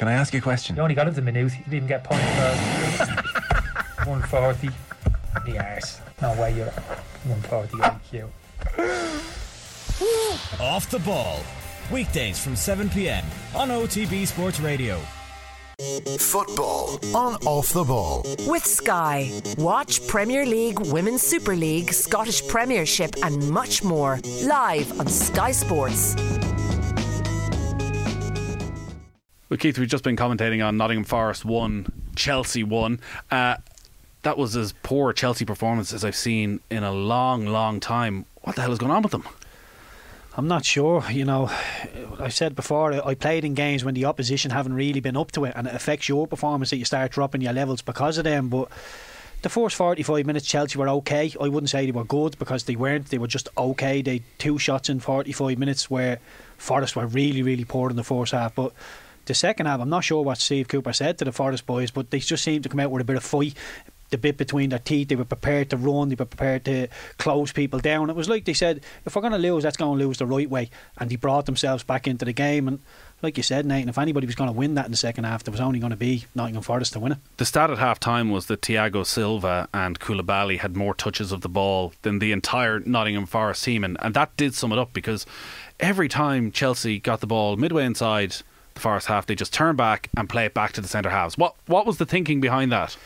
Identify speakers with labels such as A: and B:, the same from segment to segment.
A: Can I ask you a question?
B: You only got him the minute. He didn't even get points for 140. The arse. No way you're 140 IQ.
C: Off the ball. Weekdays from 7 pm on OTB Sports Radio.
D: Football on Off the Ball.
E: With Sky. Watch Premier League, Women's Super League, Scottish Premiership, and much more live on Sky Sports.
F: Well, Keith, we've just been commentating on Nottingham Forest 1, Chelsea 1. Uh, that was as poor Chelsea performance as I've seen in a long, long time. What the hell is going on with them?
G: I'm not sure. You know, I've said before, I played in games when the opposition haven't really been up to it, and it affects your performance that you start dropping your levels because of them. But the first 45 minutes, Chelsea were okay. I wouldn't say they were good because they weren't. They were just okay. They two shots in 45 minutes where Forest were really, really poor in the first half. But the second half, I'm not sure what Steve Cooper said to the Forest boys, but they just seemed to come out with a bit of fight the bit between their teeth. They were prepared to run. They were prepared to close people down. It was like they said, if we're going to lose, that's going to lose the right way. And they brought themselves back into the game. And like you said, Nathan, if anybody was going to win that in the second half, there was only going to be Nottingham Forest to win it.
F: The stat at half time was that Thiago Silva and Koulibaly had more touches of the ball than the entire Nottingham Forest team. And, and that did sum it up because every time Chelsea got the ball midway inside the Forest half, they just turn back and play it back to the centre halves. What, what was the thinking behind that?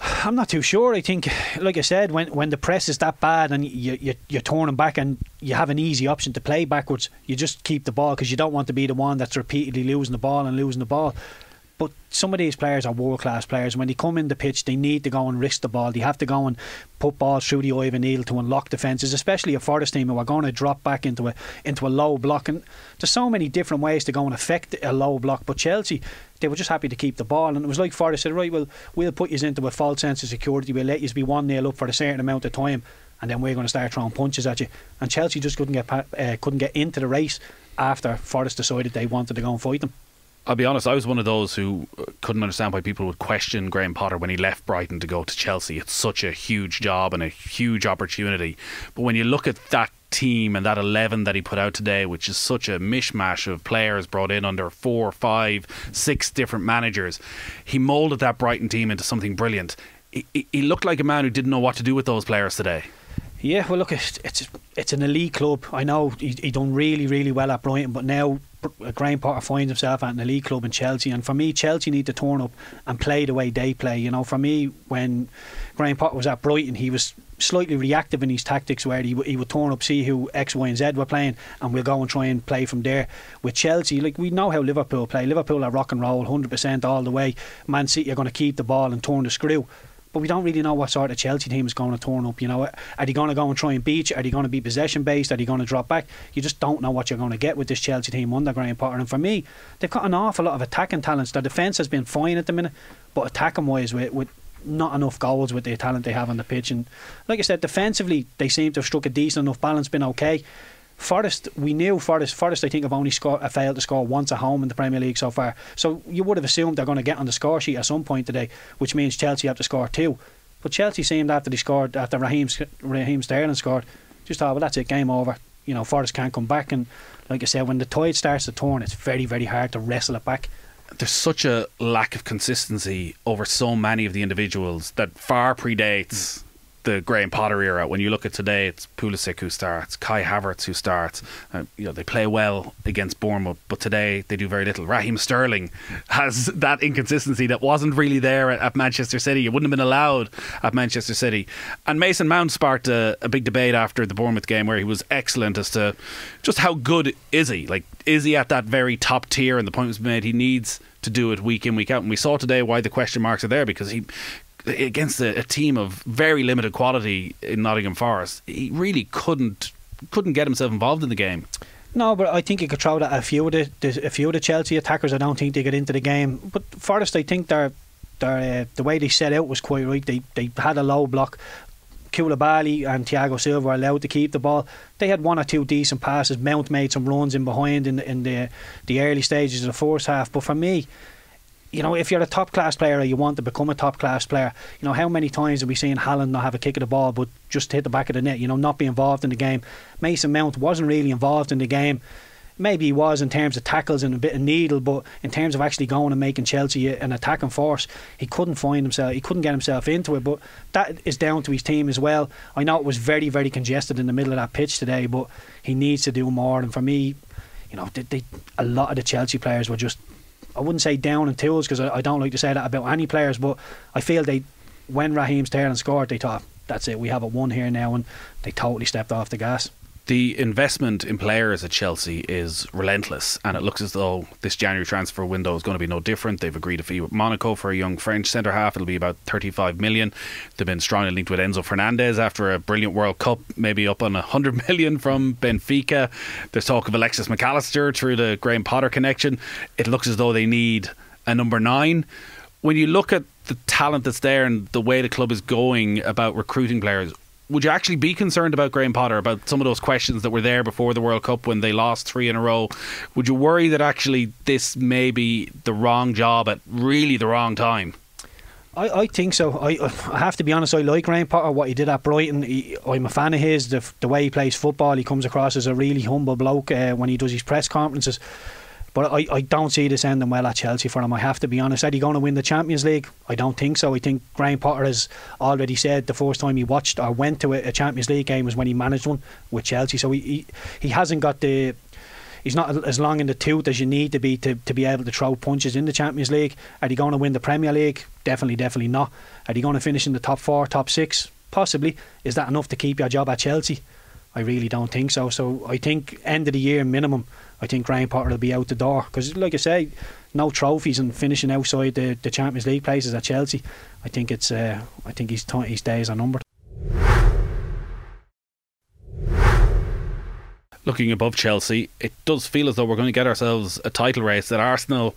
G: I'm not too sure. I think, like I said, when when the press is that bad and you, you you're turning back and you have an easy option to play backwards, you just keep the ball because you don't want to be the one that's repeatedly losing the ball and losing the ball. But some of these players are world class players. When they come in the pitch, they need to go and risk the ball. They have to go and put balls through the eye of a needle to unlock defences, especially a Forest team who are going to drop back into a into a low block. And there's so many different ways to go and affect a low block. But Chelsea, they were just happy to keep the ball. And it was like Forest said, right, well, we'll put you into a false sense of security. We'll let you be 1 0 up for a certain amount of time. And then we're going to start throwing punches at you. And Chelsea just couldn't get uh, couldn't get into the race after Forest decided they wanted to go and fight them.
F: I'll be honest, I was one of those who uh, couldn't understand why people would question Graham Potter when he left Brighton to go to Chelsea. It's such a huge job and a huge opportunity. But when you look at that team and that 11 that he put out today, which is such a mishmash of players brought in under four, five, six different managers, he moulded that Brighton team into something brilliant. He, he looked like a man who didn't know what to do with those players today.
G: Yeah, well, look, it's it's, it's an elite club. I know he, he done really, really well at Brighton, but now Graham Potter finds himself at an elite club in Chelsea, and for me, Chelsea need to turn up and play the way they play. You know, for me, when Graham Potter was at Brighton, he was slightly reactive in his tactics, where he, he would turn up, see who X, Y, and Z were playing, and we'll go and try and play from there. With Chelsea, like we know how Liverpool play. Liverpool are rock and roll, hundred percent all the way. Man City are going to keep the ball and turn the screw but we don't really know what sort of Chelsea team is going to turn up. You know, are they going to go and try and beat you? Are they going to be possession based? Are they going to drop back? You just don't know what you're going to get with this Chelsea team under Graham Potter. And for me, they've got an awful lot of attacking talents. Their defence has been fine at the minute, but attacking wise, with, with not enough goals with the talent they have on the pitch. And like I said, defensively, they seem to have struck a decent enough balance, been okay. Forest, we knew Forest. Forest, I think, have only scored, failed to score once at home in the Premier League so far. So you would have assumed they're going to get on the score sheet at some point today, which means Chelsea have to score two. But Chelsea seemed after they scored, after Raheem, Raheem Sterling scored, just thought, well, that's it, game over. You know, Forest can't come back. And like I said, when the tide starts to turn, it's very, very hard to wrestle it back
F: there's such a lack of consistency over so many of the individuals that far predates the Graham Potter era. When you look at today, it's Pulisic who starts, Kai Havertz who starts. Uh, you know they play well against Bournemouth, but today they do very little. Raheem Sterling has that inconsistency that wasn't really there at, at Manchester City. It wouldn't have been allowed at Manchester City. And Mason Mount sparked a, a big debate after the Bournemouth game where he was excellent as to just how good is he? Like, is he at that very top tier? And the point was made he needs to do it week in week out. And we saw today why the question marks are there because he against a, a, team of very limited quality in Nottingham Forest, he really couldn't couldn't get himself involved in the game.
G: No, but I think you could throw that a few of the, the, a few of the Chelsea attackers. I don't think they get into the game. But Forest, I think they're, they're uh, the way they set out was quite right. They they had a low block. Koulibaly and Thiago Silva were allowed to keep the ball. They had one or two decent passes. Mount made some runs in behind in in the the early stages of the first half. But for me, you know, if you're a top class player or you want to become a top class player, you know, how many times have we seen Haaland not have a kick of the ball but just hit the back of the net, you know, not be involved in the game? Mason Mount wasn't really involved in the game. maybe he was in terms of tackles and a bit of needle, but in terms of actually going and making Chelsea an attacking force, he couldn't find himself. He couldn't get himself into it. But that is down to his team as well. I know it was very, very congested in the middle of that pitch today, but he needs to do more. And for me, you know, they, they, a lot of the Chelsea players were just. I wouldn't say down in tools because I, I don't like to say that about any players, but I feel they, when Raheem Sterling scored, they thought that's it. We have a one here now, and they totally stepped off the gas
F: the investment in players at Chelsea is relentless, and it looks as though this January transfer window is going to be no different. They've agreed a fee with Monaco for a young French centre half. It'll be about 35 million. They've been strongly linked with Enzo Fernandez after a brilliant World Cup, maybe up on 100 million from Benfica. There's talk of Alexis Mac Allister through the Graham Potter connection. It looks as though they need a number nine. When you look at the talent that's there and the way the club is going about recruiting players, would you actually be concerned about Graham Potter about some of those questions that were there before the World Cup when they lost three in a row? Would you worry that actually this may be the wrong job at really the wrong time?
G: I, I think so. I, I have to be honest. I like Graham Potter. What he did at Brighton, he, I'm a fan of his. The, the way he plays football, he comes across as a really humble bloke uh, when he does his press conferences. But I, I don't see this ending well at Chelsea for him. I have to be honest. Are he going to win the Champions League? I don't think so. I think Graham Potter has already said the first time he watched or went to a, Champions League game was when he managed one with Chelsea. So he, he, he hasn't got the he's not as long in the tooth as you need to be to, to be able to throw punches in the Champions League. Are he going to win the Premier League? Definitely, definitely not. Are he going to finish in the top four, top six? Possibly. Is that enough to keep your job at Chelsea? I really don't think so. So I think end of the year minimum. I think Graham Potter will be out the door because, like I say, no trophies and finishing outside the, the Champions League places at Chelsea. I think it's uh, I think his t- his days are numbered.
F: Looking above Chelsea, it does feel as though we're going to get ourselves a title race that Arsenal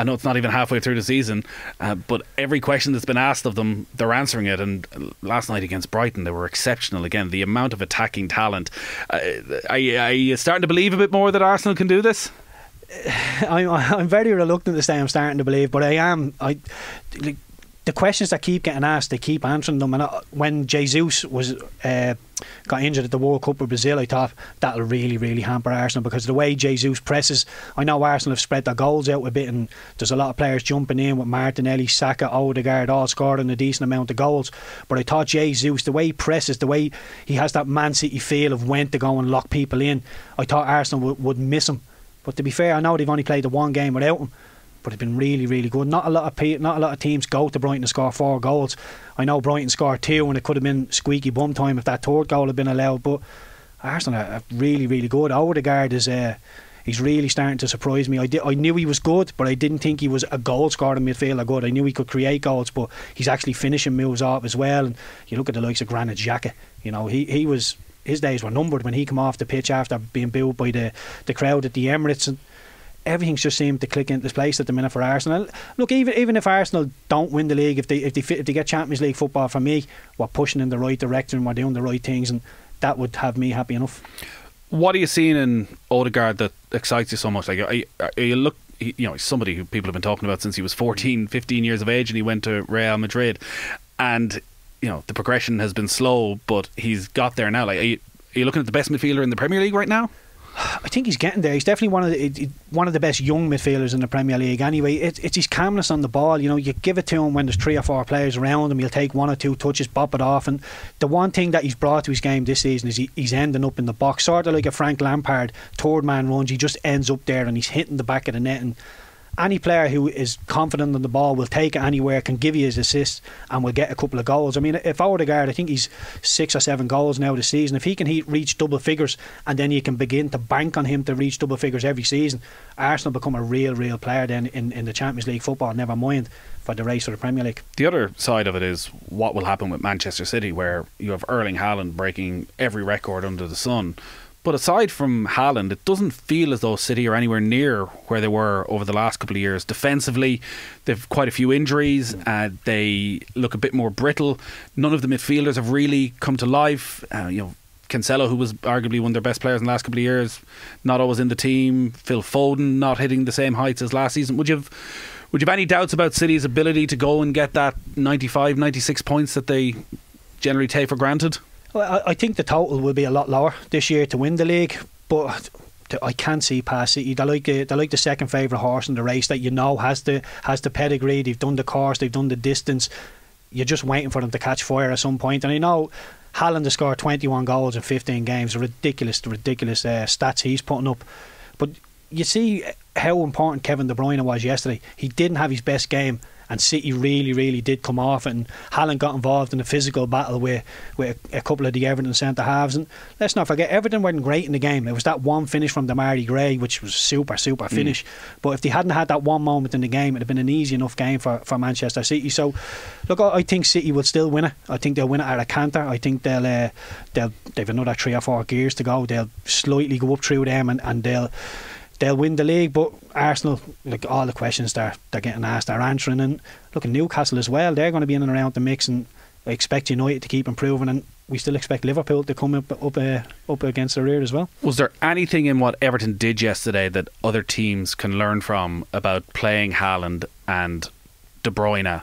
F: I know it's not even halfway through the season, uh, but every question that's been asked of them, they're answering it. And last night against Brighton, they were exceptional again. The amount of attacking talent. Uh, are, you, are you starting to believe a bit more that Arsenal can do this?
G: I'm, I'm very reluctant to say I'm starting to believe, but I am. I like, the questions that keep getting asked, they keep answering them. And uh, when Jesus was uh, got injured at the World Cup with Brazil, I thought that'll really, really hamper Arsenal because the way Jesus presses, I know Arsenal have spread their goals out a bit, and there's a lot of players jumping in with Martinelli, Saka, Odegaard, all scoring a decent amount of goals. But I thought Jesus, the way he presses, the way he has that Man City feel of when to go and lock people in, I thought Arsenal would, would miss him. But to be fair, I know they've only played the one game without him but it's been really, really good. Not a lot of pe- not a lot of teams go to Brighton to score four goals. I know Brighton scored two, and it could have been squeaky bum time if that third goal had been allowed. But Arsenal are really, really good. Odegaard is. Uh, he's really starting to surprise me. I, did, I knew he was good, but I didn't think he was a goal scorer in midfielder good. I knew he could create goals, but he's actually finishing moves off as well. And you look at the likes of Granit Xhaka, you know, he, he was his days were numbered when he came off the pitch after being booed by the, the crowd at the Emirates. And everything's just seemed to click into place at the minute for Arsenal. Look, even even if Arsenal don't win the league, if they if they if they get Champions League football, for me, we're pushing in the right direction, we're doing the right things, and that would have me happy enough.
F: What are you seeing in Odegaard that excites you so much? Like, are you, are you look, you know, somebody who people have been talking about since he was 14, 15 years of age, and he went to Real Madrid, and you know the progression has been slow, but he's got there now. Like, are you, are you looking at the best midfielder in the Premier League right now?
G: I think he's getting there. He's definitely one of the one of the best young midfielders in the Premier League. Anyway, it's, it's his calmness on the ball. You know, you give it to him when there's three or four players around him. He'll take one or two touches, bop it off. And the one thing that he's brought to his game this season is he, he's ending up in the box, sort of like a Frank Lampard third man runs. He just ends up there and he's hitting the back of the net and any player who is confident on the ball will take it anywhere, can give you his assists, and will get a couple of goals. I mean, if Odegaard, I think he's six or seven goals now this season. If he can reach double figures, and then you can begin to bank on him to reach double figures every season, Arsenal become a real, real player then in, in the Champions League football. Never mind for the race for the Premier League.
F: The other side of it is what will happen with Manchester City, where you have Erling Haaland breaking every record under the sun but aside from Haaland, it doesn't feel as though City are anywhere near where they were over the last couple of years. Defensively, they've quite a few injuries. Uh, they look a bit more brittle. None of the midfielders have really come to life. Uh, you know, Cancelo, who was arguably one of their best players in the last couple of years, not always in the team. Phil Foden not hitting the same heights as last season. Would you have would you have any doubts about City's ability to go and get that 95, 96 points that they generally take for granted?
G: Well, I, think the total will be a lot lower this year to win the league, but I can't see past City. They're like the, they're like the second favourite horse in the race that you know has the has the pedigree. They've done the course, they've done the distance. You're just waiting for them to catch fire at some point. And I know Haaland has scored 21 goals in 15 games. Ridiculous, ridiculous uh, stats he's putting up. But you see how important Kevin De Bruyne was yesterday. He didn't have his best game and City really, really did come off. And Haaland got involved in a physical battle with, with a, couple of the Everton centre halves. And let's not forget, Everton weren't great in the game. It was that one finish from Demarai Gray, which was super, super mm. finish. Mm. But if they hadn't had that one moment in the game, it'd have been an easy enough game for, for Manchester City. So, look, I, I think City will still win it. I think they'll win it at a canter. I think they'll uh, they'll they've another three or four gears to go. They'll slightly go up through them and, and they'll they'll win the league. But Arsenal, like all the questions they're they're getting asked, they're answering. And look at Newcastle as well. They're going to be in and around the mix, and I expect United to keep improving. And we still expect Liverpool to come up up uh, up against the rear as well.
F: Was there anything in what Everton did yesterday that other teams can learn from about playing Haaland and De Bruyne?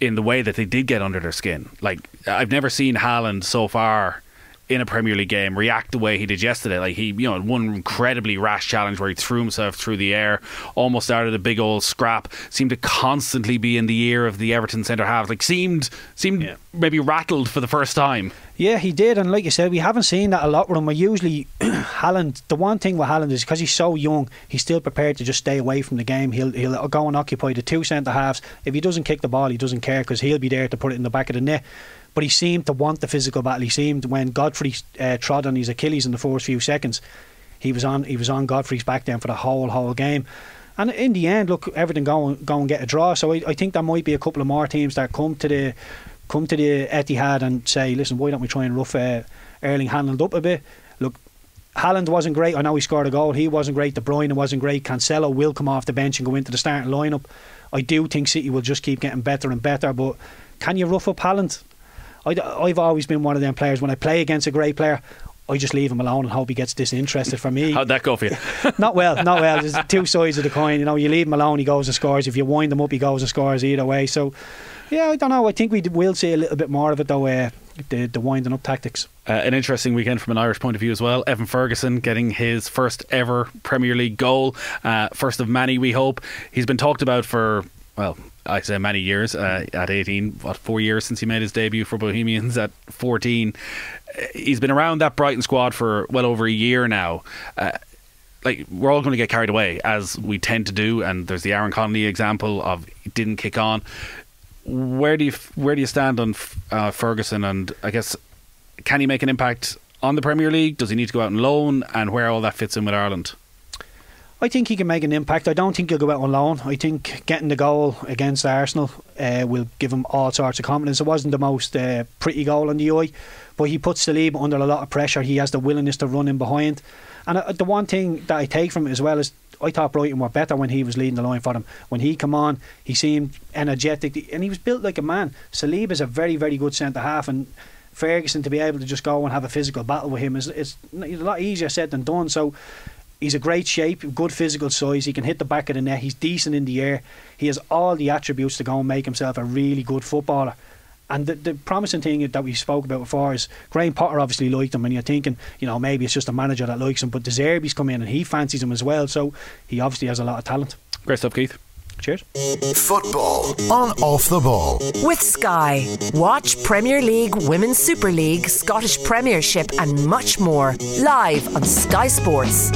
F: In the way that they did get under their skin, like I've never seen Haaland so far in a Premier League game react the way he did yesterday. Like he, you know, one incredibly rash challenge where he threw himself through the air, almost started a big old scrap. Seemed to constantly be in the ear of the Everton centre half. Like seemed seemed yeah. maybe rattled for the first time.
G: Yeah, he did, and like you said, we haven't seen that a lot with him. We usually Haaland. The one thing with Haaland is because he's so young, he's still prepared to just stay away from the game. He'll he'll go and occupy the two centre halves. If he doesn't kick the ball, he doesn't care because he'll be there to put it in the back of the net but he seemed to want the physical battle. He seemed when Godfrey uh, trod on his Achilles in the first few seconds, he was on he was on Godfrey's back then for the whole whole game. And in the end, look, everything go and go and get a draw. So I, I think there might be a couple of more teams that come to the come to the Etihad and say, listen, why don't we try and rough uh, Erling Haaland up a bit? Look, Haaland wasn't great. I know he scored a goal. He wasn't great. De Bruyne wasn't great. Cancelo will come off the bench and go into the starting lineup. I do think City will just keep getting better and better. But can you rough up Haaland? I, have always been one of them players. When I play against a great player, I just leave him alone and hope he gets disinterested for me.
F: How'd that go for you?
G: not well, not well. There's two sides of the coin. You know, you leave him alone, he goes and scores. If you wind him up, he goes and scores either way. So, yeah, I don't know. I think we will see a little bit more of it though. Uh, the, the winding up tactics.
F: Uh, an interesting weekend from an Irish point of view as well. Evan Ferguson getting his first ever Premier League goal, uh, first of many, we hope. He's been talked about for well, I say many years. Uh, at 18, what four years since he made his debut for Bohemians at 14. Uh, he's been around that Brighton squad for well over a year now. Uh, like we're all going to get carried away as we tend to do, and there's the Aaron Connolly example of didn't kick on. Where do you where do you stand on uh, Ferguson? And I guess can he make an impact on the Premier League? Does he need to go out and loan? And where all that fits in with Ireland?
G: I think he can make an impact. I don't think he'll go out on loan. I think getting the goal against Arsenal uh, will give him all sorts of confidence. It wasn't the most uh, pretty goal on the eye, but he puts Saliba under a lot of pressure. He has the willingness to run in behind. And uh, the one thing that I take from it as well is I thought Brighton were better when he was leading the line for them. When he come on, he seemed energetic and he was built like a man. Saliba is a very, very good centre half and Ferguson to be able to just go and have a physical battle with him is it's a lot easier said than done. So He's a great shape, good physical size. He can hit the back of the net. He's decent in the air. He has all the attributes to go and make himself a really good footballer. And the, the promising thing that we spoke about before is Graham Potter obviously liked him, and you're thinking, you know, maybe it's just a manager that likes him, but De Zerbi's come in and he fancies him as well, so he obviously has a lot of talent.
F: Great stuff, Keith.
G: Cheers.
D: Football on off the ball.
E: With Sky. Watch Premier League, Women's Super League, Scottish Premiership, and much more live on Sky Sports.